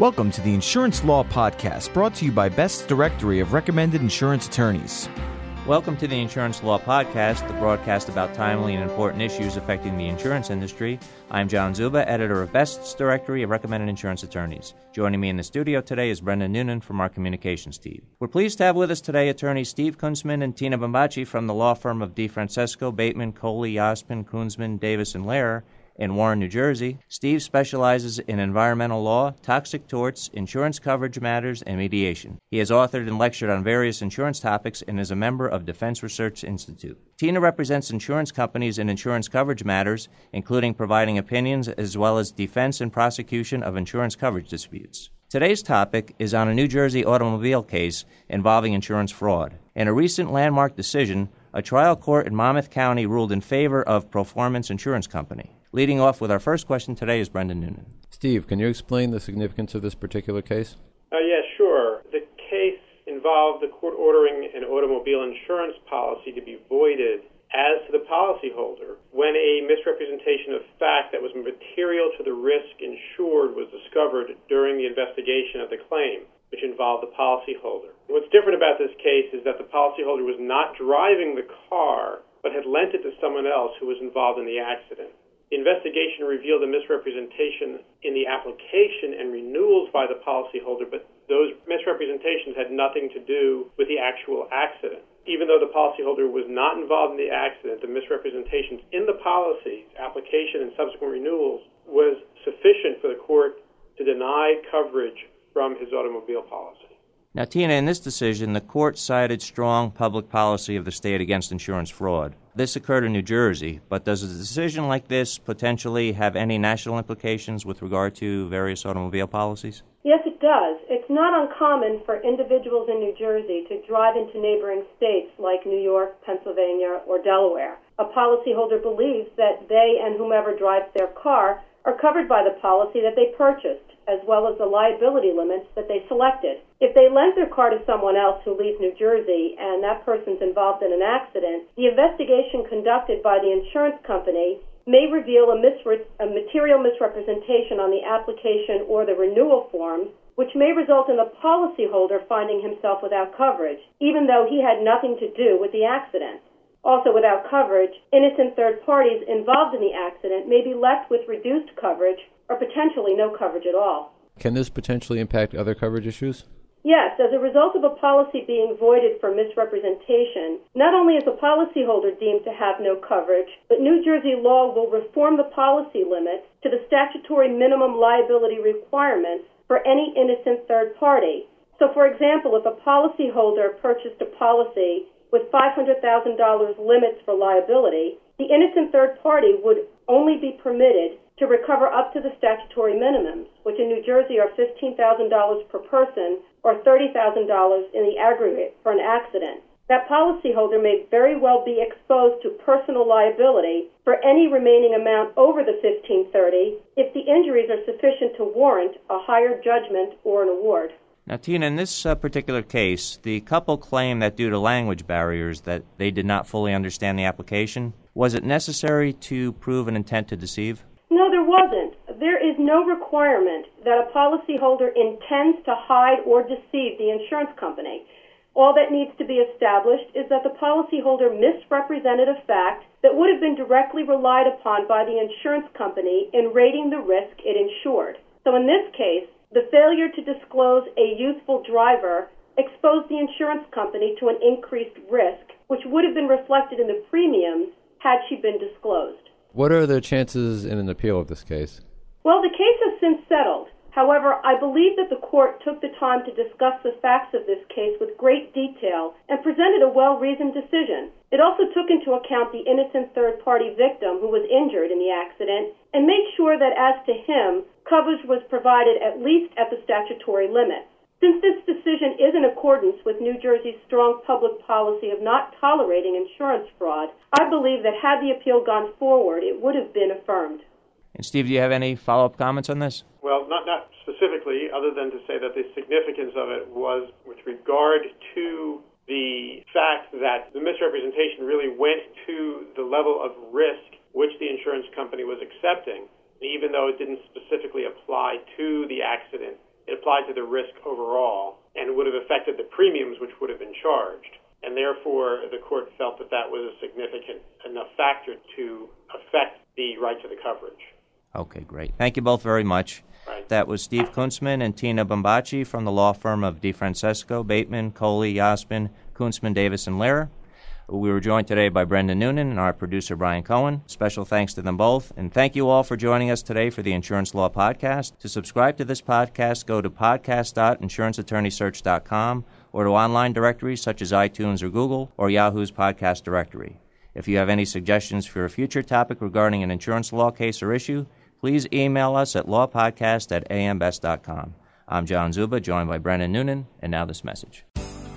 Welcome to the Insurance Law Podcast, brought to you by Best's Directory of Recommended Insurance Attorneys. Welcome to the Insurance Law Podcast, the broadcast about timely and important issues affecting the insurance industry. I'm John Zuba, editor of Best's Directory of Recommended Insurance Attorneys. Joining me in the studio today is Brendan Noonan from our communications team. We're pleased to have with us today attorneys Steve Kunzman and Tina Bambacci from the law firm of DeFrancesco, Bateman, Coley, Yaspin, Kunzman, Davis, and Lehrer in Warren, New Jersey. Steve specializes in environmental law, toxic torts, insurance coverage matters, and mediation. He has authored and lectured on various insurance topics and is a member of Defense Research Institute. Tina represents insurance companies in insurance coverage matters, including providing opinions as well as defense and prosecution of insurance coverage disputes. Today's topic is on a New Jersey automobile case involving insurance fraud. In a recent landmark decision, a trial court in Monmouth County ruled in favor of Performance Insurance Company. Leading off with our first question today is Brendan Noonan. Steve, can you explain the significance of this particular case? Uh, yeah, sure. The case involved the court ordering an automobile insurance policy to be voided as to the policyholder when a misrepresentation of fact that was material to the risk insured was discovered during the investigation of the claim, which involved the policyholder. What's different about this case is that the policyholder was not driving the car, but had lent it to someone else who was involved in the accident. The investigation revealed a misrepresentation in the application and renewals by the policyholder, but those misrepresentations had nothing to do with the actual accident. Even though the policyholder was not involved in the accident, the misrepresentations in the policies, application, and subsequent renewals was sufficient for the court to deny coverage from his automobile policy. Now, Tina, in this decision, the court cited strong public policy of the state against insurance fraud. This occurred in New Jersey, but does a decision like this potentially have any national implications with regard to various automobile policies? Yes, it does. It's not uncommon for individuals in New Jersey to drive into neighboring states like New York, Pennsylvania, or Delaware. A policyholder believes that they and whomever drives their car are covered by the policy that they purchased as well as the liability limits that they selected. If they lend their car to someone else who leaves New Jersey and that person's involved in an accident, the investigation conducted by the insurance company may reveal a, misre- a material misrepresentation on the application or the renewal forms which may result in the policyholder finding himself without coverage, even though he had nothing to do with the accident. Also, without coverage, innocent third parties involved in the accident may be left with reduced coverage or potentially no coverage at all. Can this potentially impact other coverage issues? Yes, as a result of a policy being voided for misrepresentation, not only is the policyholder deemed to have no coverage, but New Jersey law will reform the policy limits to the statutory minimum liability requirements for any innocent third party. So, for example, if a policyholder purchased a policy with $500,000 limits for liability, the innocent third party would only be permitted to recover up to the statutory minimums, which in New Jersey are $15,000 per person or $30,000 in the aggregate for an accident. That policyholder may very well be exposed to personal liability for any remaining amount over the 1530 if the injuries are sufficient to warrant a higher judgment or an award. Now, Tina, in this uh, particular case, the couple claimed that due to language barriers that they did not fully understand the application. Was it necessary to prove an intent to deceive? No, there wasn't. There is no requirement that a policyholder intends to hide or deceive the insurance company. All that needs to be established is that the policyholder misrepresented a fact that would have been directly relied upon by the insurance company in rating the risk it insured. So in this case, the failure to disclose a youthful driver exposed the insurance company to an increased risk, which would have been reflected in the premiums had she been disclosed. What are the chances in an appeal of this case? Well, the case has since settled. However, I believe that the court took the time to discuss the facts of this case with great detail and presented a well reasoned decision. It also took into account the innocent third party victim who was injured in the accident and made sure that as to him, coverage was provided at least at the statutory limit. Since this decision is in accordance with New Jersey's strong public policy of not tolerating insurance fraud, I believe that had the appeal gone forward, it would have been affirmed. And Steve, do you have any follow up comments on this? Well, not, not specifically, other than to say that the significance of it was with regard to the fact that the misrepresentation really went to the level of risk which the insurance company was accepting. Even though it didn't specifically apply to the accident, it applied to the risk overall and would have affected the premiums which would have been charged. And therefore, the court felt that that was a significant enough factor to affect the right to the coverage. Okay, great. Thank you both very much. Right. That was Steve Kunzman and Tina Bambacci from the law firm of DeFrancesco, Bateman, Coley, Yaspin, Kunzman, Davis, and Lehrer. We were joined today by Brendan Noonan and our producer Brian Cohen. Special thanks to them both. And thank you all for joining us today for the Insurance Law Podcast. To subscribe to this podcast, go to podcast.insuranceattorneysearch.com or to online directories such as iTunes or Google or Yahoo's podcast directory. If you have any suggestions for a future topic regarding an insurance law case or issue, please email us at lawpodcast at ambest.com. I'm John Zuba, joined by Brendan Noonan, and now this message.